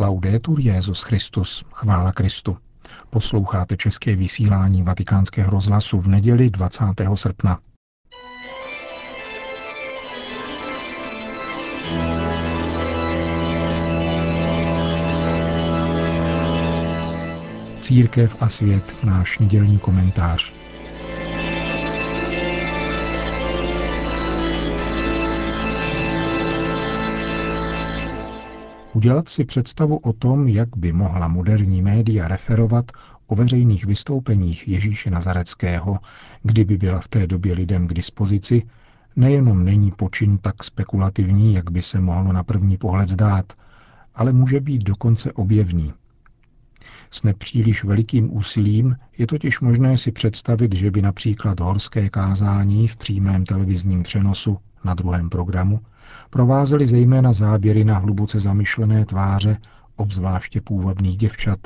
Laudetur Jezus Christus, chvála Kristu. Posloucháte české vysílání Vatikánského rozhlasu v neděli 20. srpna. Církev a svět, náš nedělní komentář. Udělat si představu o tom, jak by mohla moderní média referovat o veřejných vystoupeních Ježíše Nazareckého, kdyby byla v té době lidem k dispozici, nejenom není počin tak spekulativní, jak by se mohlo na první pohled zdát, ale může být dokonce objevný. S nepříliš velikým úsilím je totiž možné si představit, že by například horské kázání v přímém televizním přenosu na druhém programu provázely zejména záběry na hluboce zamyšlené tváře, obzvláště půvabných děvčat,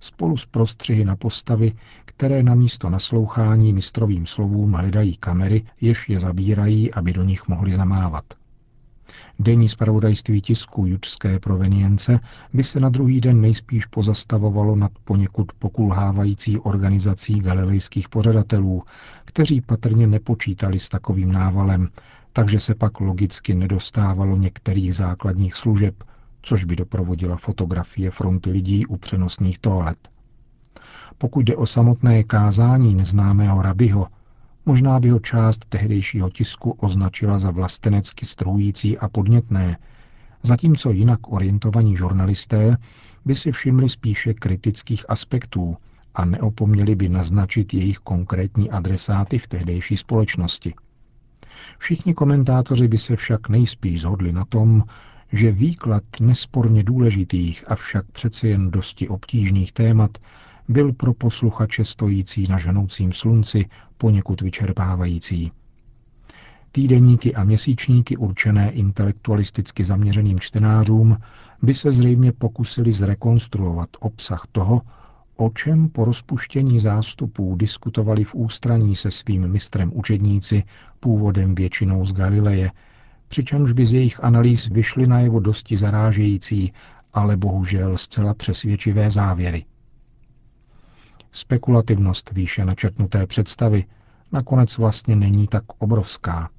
spolu s prostřihy na postavy, které na místo naslouchání mistrovým slovům hledají kamery, jež je zabírají, aby do nich mohli zamávat. Denní zpravodajství tisku judské provenience by se na druhý den nejspíš pozastavovalo nad poněkud pokulhávající organizací galilejských pořadatelů, kteří patrně nepočítali s takovým návalem, takže se pak logicky nedostávalo některých základních služeb, což by doprovodila fotografie fronty lidí u přenosných toalet. Pokud jde o samotné kázání neznámého rabiho, možná by ho část tehdejšího tisku označila za vlastenecky strující a podnětné, zatímco jinak orientovaní žurnalisté by si všimli spíše kritických aspektů a neopomněli by naznačit jejich konkrétní adresáty v tehdejší společnosti. Všichni komentátoři by se však nejspíš zhodli na tom, že výklad nesporně důležitých, avšak přece jen dosti obtížných témat byl pro posluchače stojící na ženoucím slunci poněkud vyčerpávající. Týdeníky a měsíčníky určené intelektualisticky zaměřeným čtenářům by se zřejmě pokusili zrekonstruovat obsah toho, o čem po rozpuštění zástupů diskutovali v ústraní se svým mistrem učedníci, původem většinou z Galileje, přičemž by z jejich analýz vyšly najevo dosti zarážející, ale bohužel zcela přesvědčivé závěry. Spekulativnost výše načrtnuté představy nakonec vlastně není tak obrovská.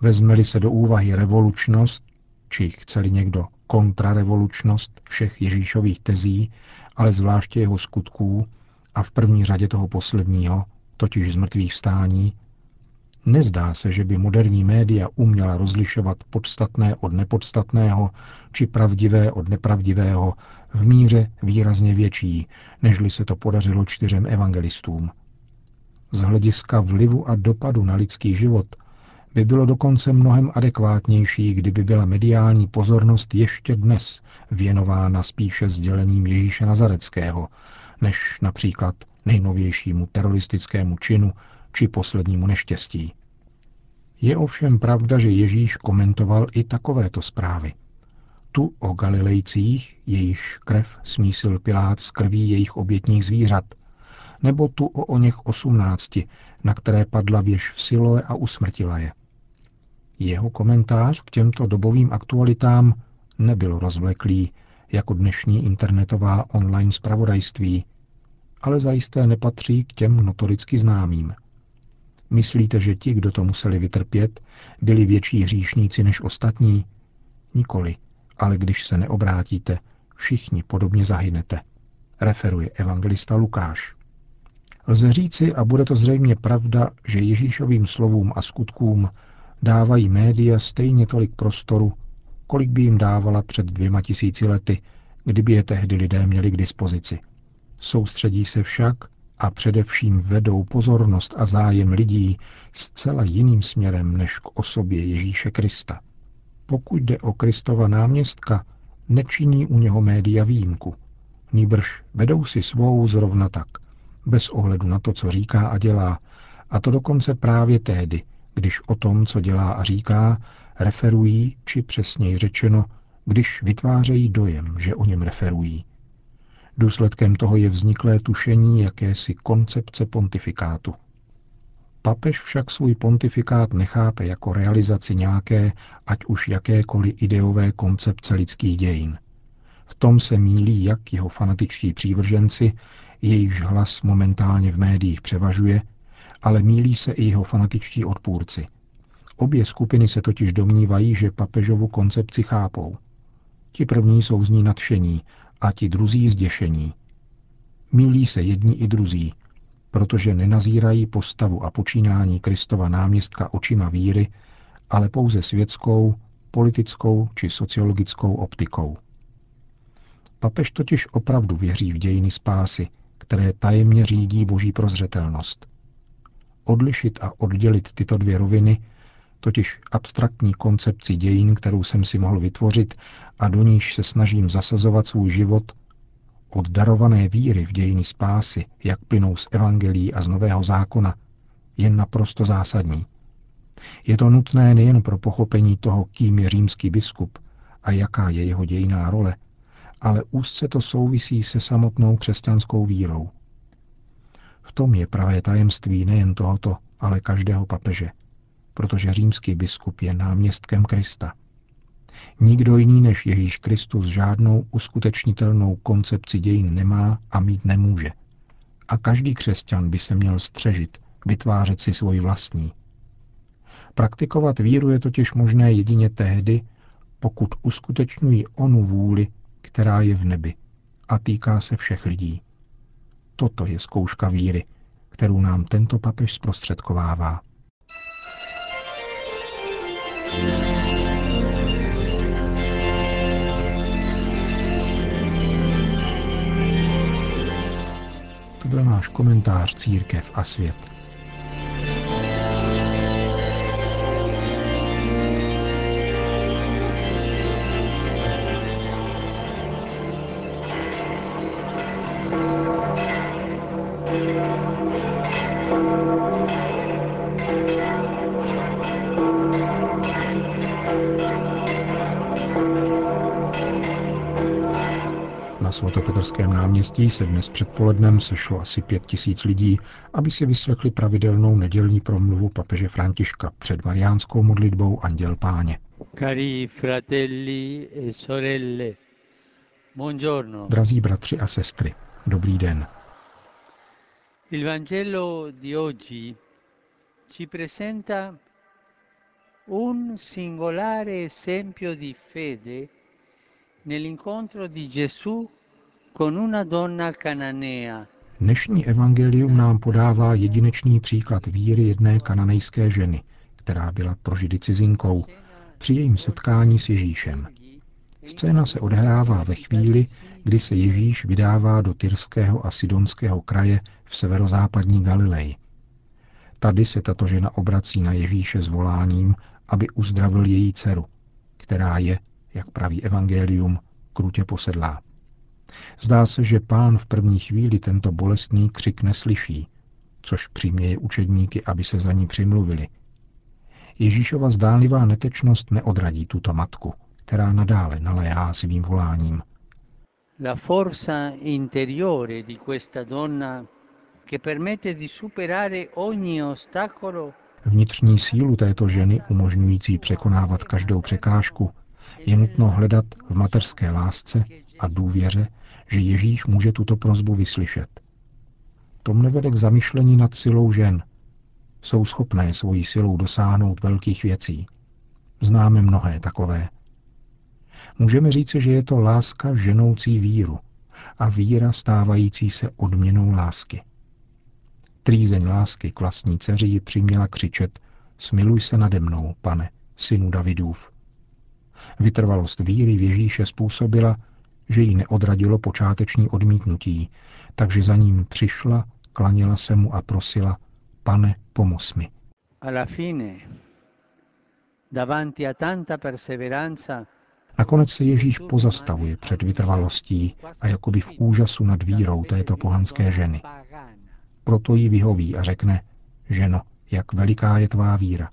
Vezmeli se do úvahy revolučnost, či chceli někdo kontrarevolučnost všech Ježíšových tezí, ale zvláště jeho skutků a v první řadě toho posledního, totiž z mrtvých vstání, nezdá se, že by moderní média uměla rozlišovat podstatné od nepodstatného či pravdivé od nepravdivého v míře výrazně větší, nežli se to podařilo čtyřem evangelistům. Z hlediska vlivu a dopadu na lidský život by bylo dokonce mnohem adekvátnější, kdyby byla mediální pozornost ještě dnes věnována spíše sdělením Ježíše Nazareckého, než například nejnovějšímu teroristickému činu či poslednímu neštěstí. Je ovšem pravda, že Ježíš komentoval i takovéto zprávy. Tu o Galilejcích, jejichž krev smísil Pilát z krví jejich obětních zvířat, nebo tu o o něch osmnácti, na které padla věž v Siloe a usmrtila je. Jeho komentář k těmto dobovým aktualitám nebyl rozvleklý jako dnešní internetová online zpravodajství, ale zajisté nepatří k těm notoricky známým. Myslíte, že ti, kdo to museli vytrpět, byli větší hříšníci než ostatní? Nikoli, ale když se neobrátíte, všichni podobně zahynete. Referuje evangelista Lukáš. Lze říci, a bude to zřejmě pravda, že Ježíšovým slovům a skutkům dávají média stejně tolik prostoru, kolik by jim dávala před dvěma tisíci lety, kdyby je tehdy lidé měli k dispozici. Soustředí se však a především vedou pozornost a zájem lidí zcela jiným směrem než k osobě Ježíše Krista. Pokud jde o Kristova náměstka, nečiní u něho média výjimku. Nýbrž vedou si svou zrovna tak, bez ohledu na to, co říká a dělá, a to dokonce právě tehdy, když o tom, co dělá a říká, referují, či přesněji řečeno, když vytvářejí dojem, že o něm referují. Důsledkem toho je vzniklé tušení jakési koncepce pontifikátu. Papež však svůj pontifikát nechápe jako realizaci nějaké, ať už jakékoliv ideové koncepce lidských dějin. V tom se mílí jak jeho fanatičtí přívrženci, jejichž hlas momentálně v médiích převažuje, ale mílí se i jeho fanatičtí odpůrci. Obě skupiny se totiž domnívají, že papežovu koncepci chápou. Ti první jsou z ní nadšení a ti druzí zděšení. Mílí se jedni i druzí, protože nenazírají postavu a počínání Kristova náměstka očima víry, ale pouze světskou, politickou či sociologickou optikou. Papež totiž opravdu věří v dějiny spásy, které tajemně řídí boží prozřetelnost. Odlišit a oddělit tyto dvě roviny, totiž abstraktní koncepci dějin, kterou jsem si mohl vytvořit a do níž se snažím zasazovat svůj život, od darované víry v dějiny spásy, jak plynou z evangelií a z Nového zákona, je naprosto zásadní. Je to nutné nejen pro pochopení toho, kým je římský biskup a jaká je jeho dějiná role, ale úzce to souvisí se samotnou křesťanskou vírou. V tom je pravé tajemství nejen tohoto, ale každého papeže, protože římský biskup je náměstkem Krista. Nikdo jiný než Ježíš Kristus žádnou uskutečnitelnou koncepci dějin nemá a mít nemůže. A každý křesťan by se měl střežit, vytvářet si svoji vlastní. Praktikovat víru je totiž možné jedině tehdy, pokud uskutečňují onu vůli, která je v nebi a týká se všech lidí. Toto je zkouška víry, kterou nám tento papež zprostředkovává. To byl náš komentář Církev a svět. Svatopetrském náměstí se dnes předpolednem sešlo asi pět tisíc lidí, aby si vyslechli pravidelnou nedělní promluvu papeže Františka před mariánskou modlitbou Anděl Páně. Cari fratelli e sorelle, buongiorno. Drazí bratři a sestry, dobrý den. Il Vangelo di oggi ci presenta un singolare esempio di fede nell'incontro di Gesù Dnešní evangelium nám podává jedinečný příklad víry jedné kananejské ženy, která byla pro židy cizinkou, při jejím setkání s Ježíšem. Scéna se odhrává ve chvíli, kdy se Ježíš vydává do Tyrského a Sidonského kraje v severozápadní Galileji. Tady se tato žena obrací na Ježíše s voláním, aby uzdravil její dceru, která je, jak praví evangelium, krutě posedlá. Zdá se, že pán v první chvíli tento bolestný křik neslyší, což přiměje učedníky, aby se za ní přimluvili. Ježíšova zdánlivá netečnost neodradí tuto matku, která nadále nalejá svým voláním. La forza interiore di questa donna che permette di superare ogni ostacolo Vnitřní sílu této ženy, umožňující překonávat každou překážku, je nutno hledat v materské lásce a důvěře, že Ježíš může tuto prozbu vyslyšet. To mne vede k zamyšlení nad silou žen. Jsou schopné svojí silou dosáhnout velkých věcí. Známe mnohé takové. Můžeme říci, že je to láska ženoucí víru a víra stávající se odměnou lásky. Trýzeň lásky k vlastní dceři ji přiměla křičet Smiluj se nade mnou, pane, synu Davidův. Vytrvalost víry v Ježíše způsobila, že ji neodradilo počáteční odmítnutí, takže za ním přišla, klanila se mu a prosila, pane, pomoz mi. Nakonec se Ježíš pozastavuje před vytrvalostí a jakoby v úžasu nad vírou této pohanské ženy. Proto jí vyhoví a řekne, ženo, jak veliká je tvá víra,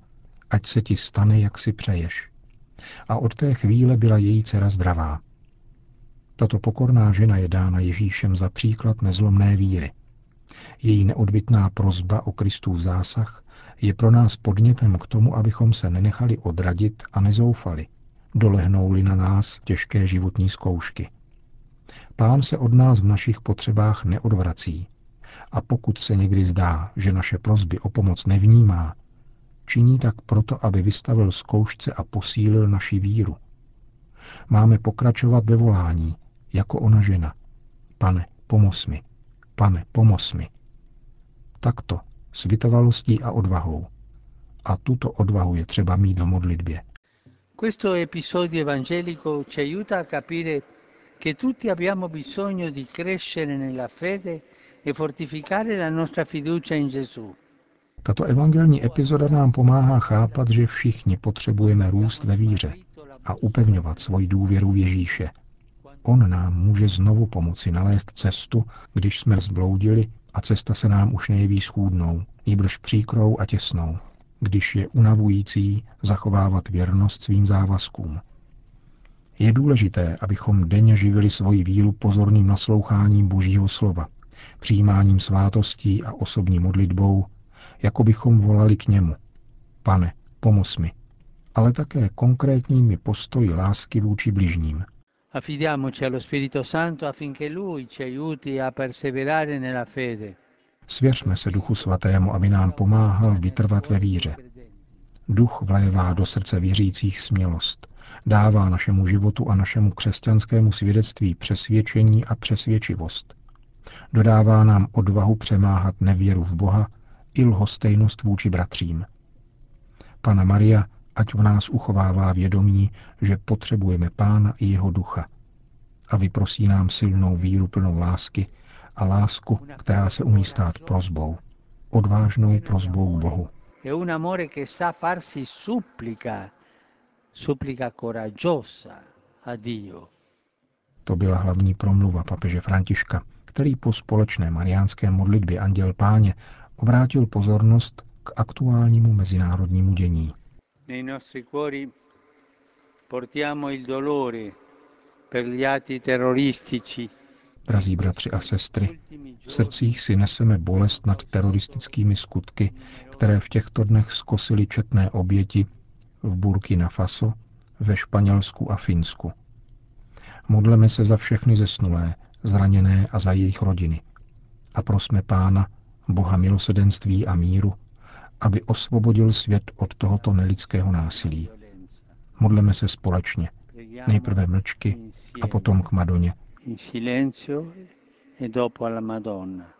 ať se ti stane, jak si přeješ. A od té chvíle byla její dcera zdravá. Tato pokorná žena je dána Ježíšem za příklad nezlomné víry. Její neodbitná prozba o Kristův zásah je pro nás podnětem k tomu, abychom se nenechali odradit a nezoufali, dolehnou-li na nás těžké životní zkoušky. Pán se od nás v našich potřebách neodvrací. A pokud se někdy zdá, že naše prozby o pomoc nevnímá, činí tak proto, aby vystavil zkoušce a posílil naši víru. Máme pokračovat ve volání, jako ona žena. Pane, pomoz mi. Pane, pomoz mi. Takto, s vytrvalostí a odvahou. A tuto odvahu je třeba mít v modlitbě. Questo episodio evangelico ci aiuta a capire che tutti abbiamo bisogno di crescere nella fede e fortificare la nostra fiducia in Gesù. Tato evangelní epizoda nám pomáhá chápat, že všichni potřebujeme růst ve víře a upevňovat svoji důvěru v Ježíše. On nám může znovu pomoci nalézt cestu, když jsme zbloudili a cesta se nám už nejeví schůdnou, nýbrž příkrou a těsnou, když je unavující zachovávat věrnost svým závazkům. Je důležité, abychom denně živili svoji víru pozorným nasloucháním Božího slova, přijímáním svátostí a osobní modlitbou, jako bychom volali k němu. Pane, pomoz mi, ale také konkrétními postoji lásky vůči bližním. Affidiamoci allo Spirito Santo affinché Lui ci aiuti a perseverare nella fede. Svěřme se Duchu Svatému, aby nám pomáhal vytrvat ve víře. Duch vlévá do srdce věřících smělost, dává našemu životu a našemu křesťanskému svědectví přesvědčení a přesvědčivost. Dodává nám odvahu přemáhat nevěru v Boha i lhostejnost vůči bratřím. Pana Maria, ať v nás uchovává vědomí, že potřebujeme Pána i jeho ducha. A vyprosí nám silnou víru plnou lásky a lásku, která se umí stát prozbou, odvážnou prozbou k Bohu. È un amore che sa farsi supplica, supplica coraggiosa a Dio. To byla hlavní promluva papeže Františka, který po společné mariánské modlitbě Anděl Páně obrátil pozornost k aktuálnímu mezinárodnímu dění. Nei nostri cuori portiamo il dolore per gli atti terroristici. Drazí bratři a sestry, v srdcích si neseme bolest nad teroristickými skutky, které v těchto dnech skosily četné oběti v Burkina Faso, ve Španělsku a Finsku. Modleme se za všechny zesnulé, zraněné a za jejich rodiny. A prosme Pána, Boha milosedenství a míru, aby osvobodil svět od tohoto nelidského násilí. Modleme se společně, nejprve mlčky a potom k Madoně. E dopo alla Madonna.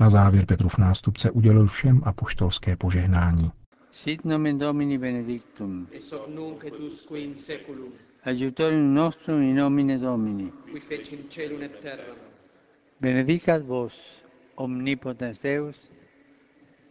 Na závěr Petrův nástupce udělil všem apoštolské požehnání. Sit nomen Domini benedictum. ex hoc nunc et usque in seculum, Aiutorium nostrum in nomine Domini. qui feci in celum et terra. Benedicat vos omnipotens Deus,